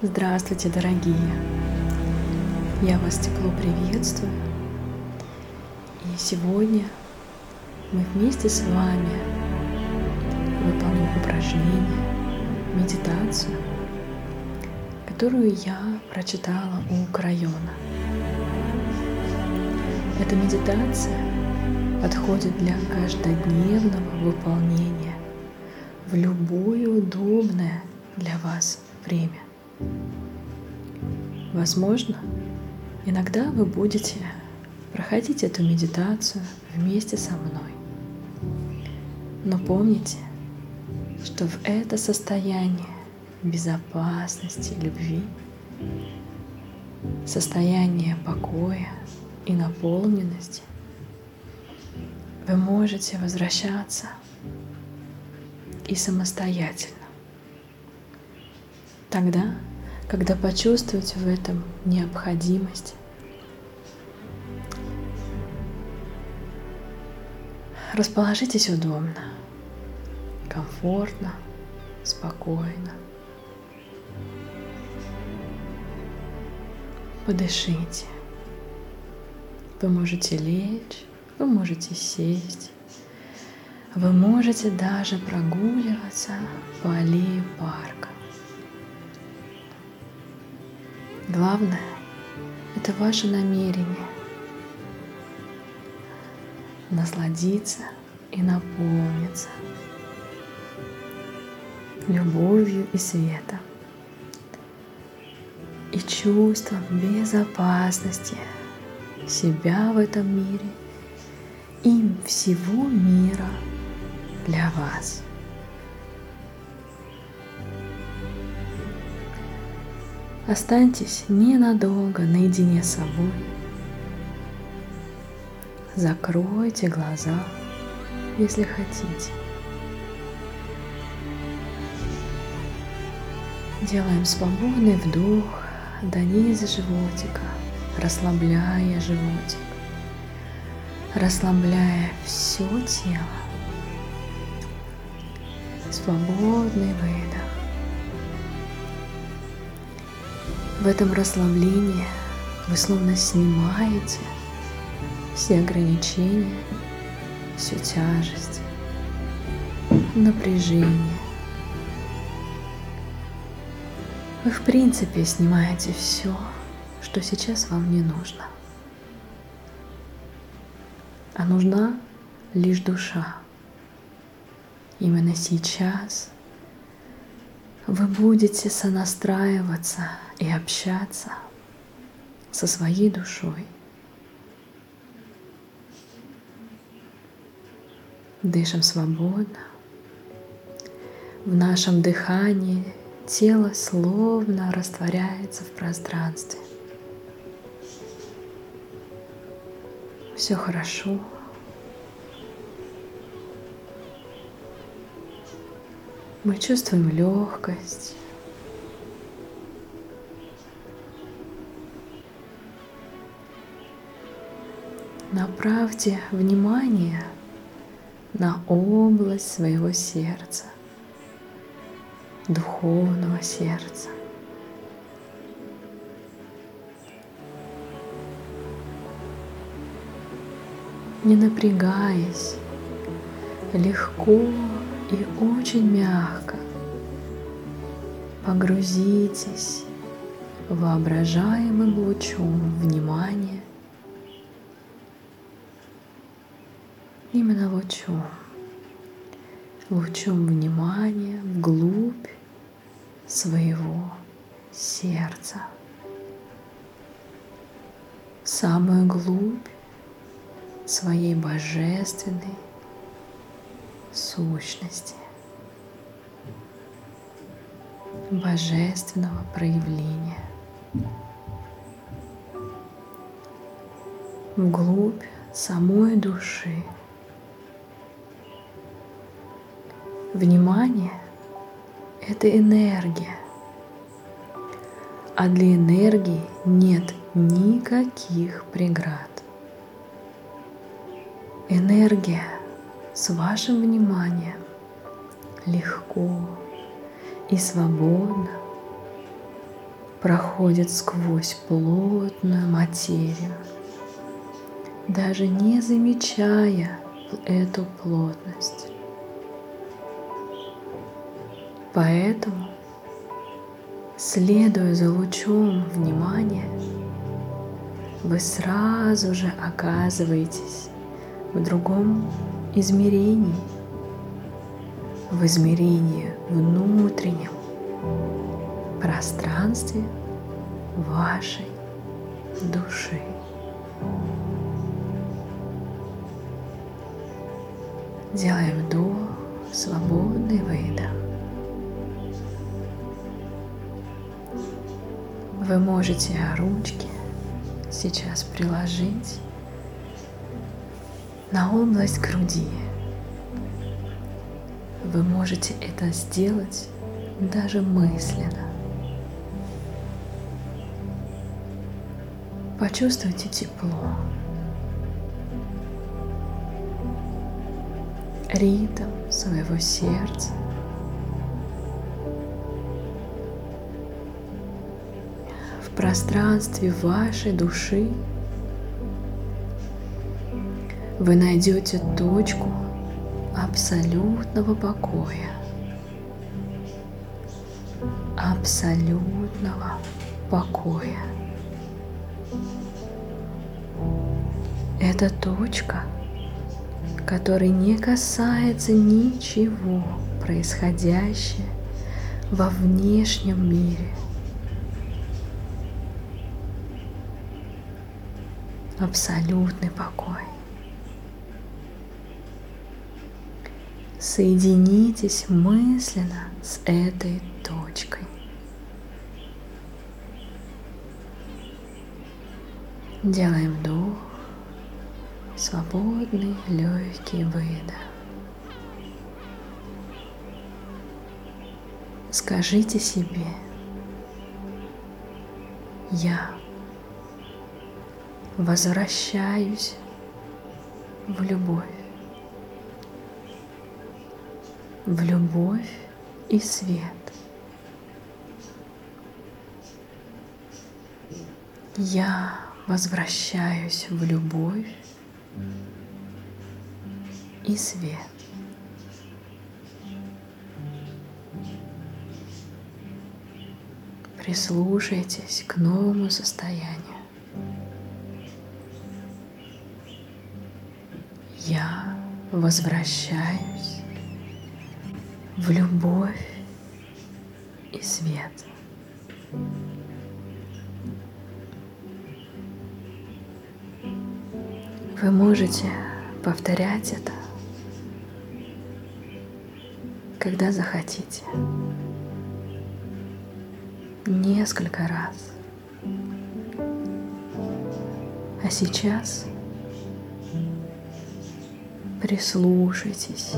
Здравствуйте, дорогие! Я вас тепло приветствую. И сегодня мы вместе с вами выполним упражнение, медитацию, которую я прочитала у Крайона. Эта медитация подходит для каждодневного выполнения в любое удобное для вас время. Возможно, иногда вы будете проходить эту медитацию вместе со мной. Но помните, что в это состояние безопасности, любви, состояние покоя и наполненности вы можете возвращаться и самостоятельно. Тогда, когда почувствуете в этом необходимость. Расположитесь удобно, комфортно, спокойно. Подышите. Вы можете лечь, вы можете сесть, вы можете даже прогуливаться по аллее парка. Главное – это ваше намерение насладиться и наполниться любовью и светом и чувством безопасности себя в этом мире и всего мира для вас. Останьтесь ненадолго наедине с собой. Закройте глаза, если хотите. Делаем свободный вдох до низа животика, расслабляя животик, расслабляя все тело. Свободный выдох. В этом расслаблении вы словно снимаете все ограничения, всю тяжесть, напряжение. Вы в принципе снимаете все, что сейчас вам не нужно. А нужна лишь душа. Именно сейчас вы будете сонастраиваться и общаться со своей душой. Дышим свободно. В нашем дыхании тело словно растворяется в пространстве. Все хорошо. Мы чувствуем легкость. Направьте внимание на область своего сердца, духовного сердца. Не напрягаясь, легко и очень мягко погрузитесь воображаемым лучом внимания именно лучом, лучом внимания вглубь своего сердца, самую глубь своей божественной сущности, божественного проявления. Вглубь самой души. Внимание – это энергия. А для энергии нет никаких преград. Энергия с вашим вниманием легко и свободно проходит сквозь плотную материю, даже не замечая эту плотность. Поэтому, следуя за лучом внимания, вы сразу же оказываетесь в другом измерении, в измерении внутреннем, пространстве вашей души. Делаем вдох, свободный выдох. Вы можете ручки сейчас приложить на область груди. Вы можете это сделать даже мысленно. Почувствуйте тепло, ритм своего сердца. Пространстве вашей души вы найдете точку абсолютного покоя, абсолютного покоя. Это точка, которой не касается ничего происходящего во внешнем мире. Абсолютный покой. Соединитесь мысленно с этой точкой. Делаем вдох, свободный легкий выдох. Скажите себе, я возвращаюсь в любовь, в любовь и свет. Я возвращаюсь в любовь и свет. Прислушайтесь к новому состоянию. Возвращаюсь в любовь и свет. Вы можете повторять это, когда захотите. Несколько раз. А сейчас прислушайтесь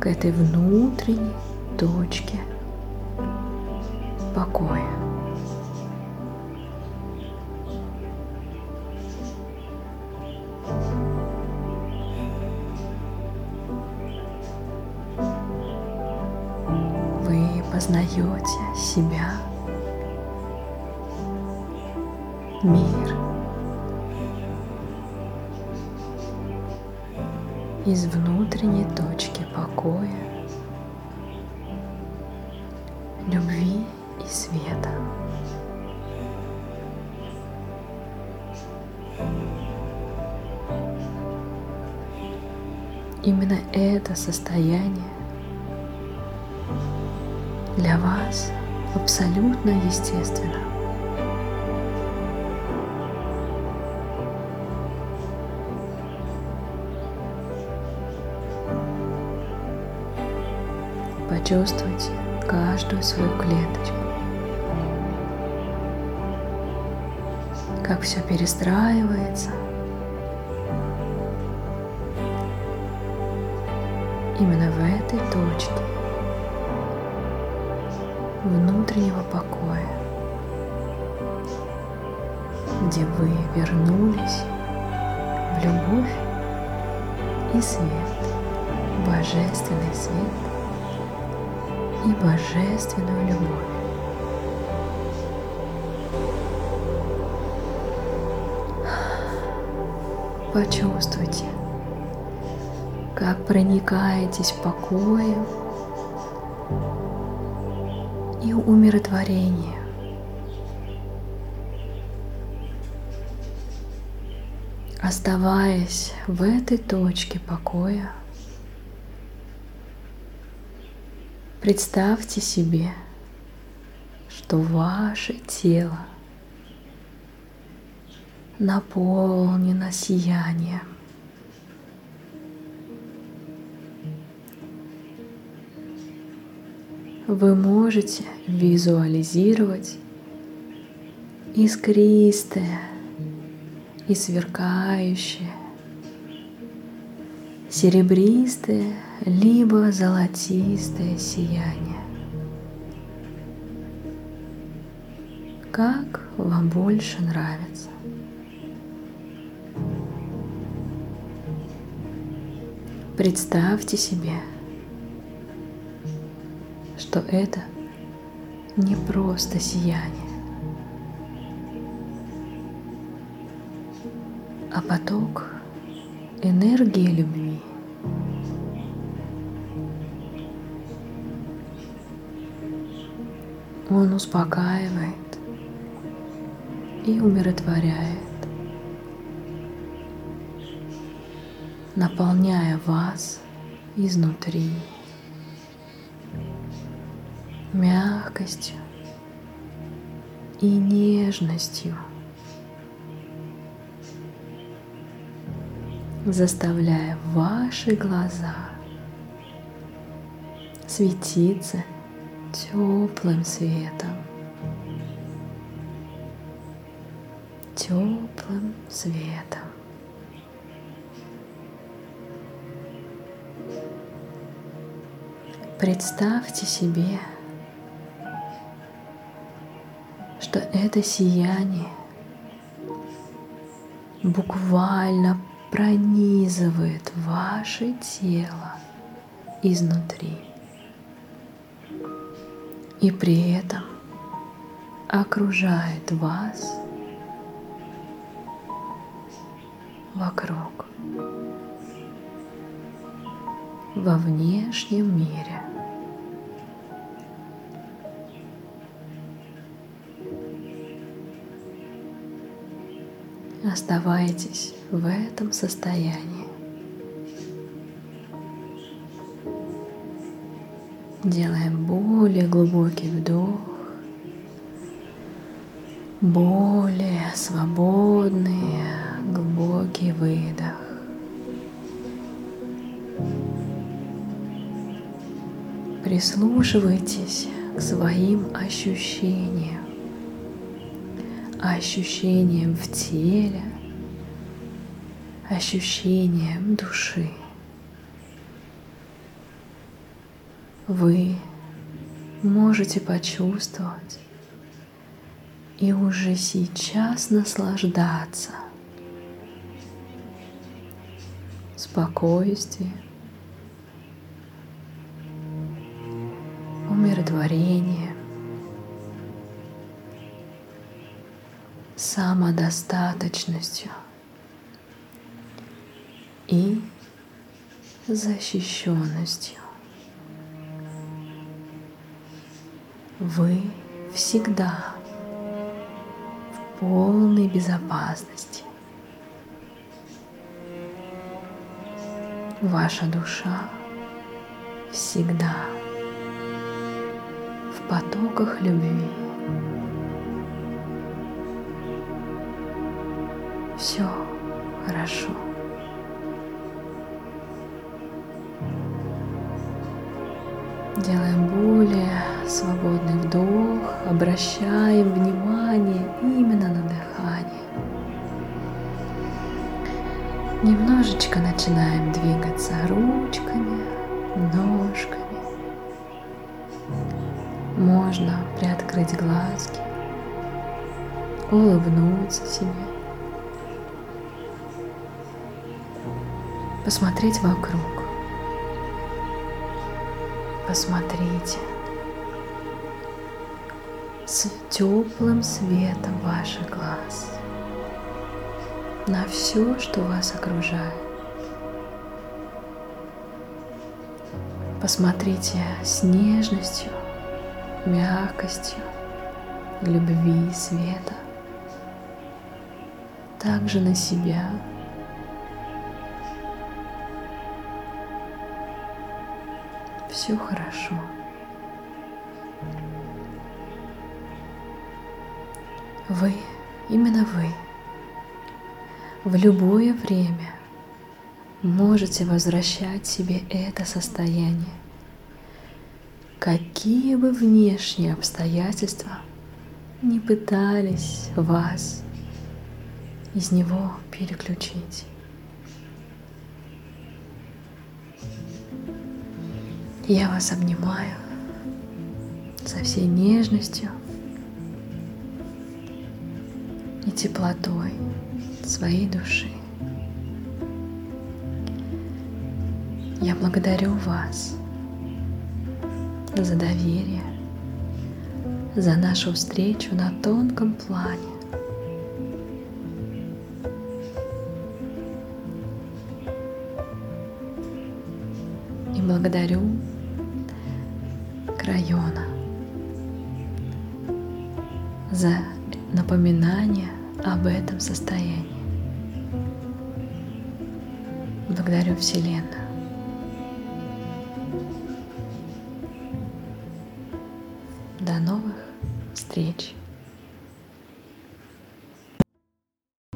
к этой внутренней точке покоя. познаете себя, мир из внутренней точки покоя, любви и света. Именно это состояние для вас абсолютно естественно. Почувствуйте каждую свою клеточку. Как все перестраивается. Именно в этой точке внутреннего покоя, где вы вернулись в любовь и свет, божественный свет и божественную любовь. Почувствуйте, как проникаетесь покоем и умиротворением. Оставаясь в этой точке покоя, представьте себе, что ваше тело наполнено сиянием. Вы можете визуализировать искристое и сверкающее, серебристое либо золотистое сияние. Как вам больше нравится? Представьте себе, что это не просто сияние, а поток энергии любви. Он успокаивает и умиротворяет, наполняя вас изнутри мягкостью и нежностью. Заставляя ваши глаза светиться теплым светом. Теплым светом. Представьте себе, что это сияние буквально пронизывает ваше тело изнутри. И при этом окружает вас вокруг, во внешнем мире. Оставайтесь в этом состоянии. Делаем более глубокий вдох, более свободный глубокий выдох. Прислушивайтесь к своим ощущениям, ощущениям в теле, ощущением души. Вы можете почувствовать и уже сейчас наслаждаться спокойствием, умиротворением, самодостаточностью – и защищенностью. Вы всегда в полной безопасности. Ваша душа всегда в потоках любви. Все хорошо. Делаем более свободный вдох, обращаем внимание именно на дыхание. Немножечко начинаем двигаться ручками, ножками. Можно приоткрыть глазки, улыбнуться себе, посмотреть вокруг. Посмотрите с теплым светом ваших глаз. на все, что вас окружает. Посмотрите с нежностью, мягкостью, любви и света. Также на себя. Все хорошо. Вы, именно вы, в любое время можете возвращать себе это состояние. Какие бы внешние обстоятельства не пытались вас из него переключить. Я вас обнимаю со всей нежностью и теплотой своей души. Я благодарю вас за доверие, за нашу встречу на тонком плане. И благодарю Крайона за напоминание об этом состоянии. Благодарю Вселенную.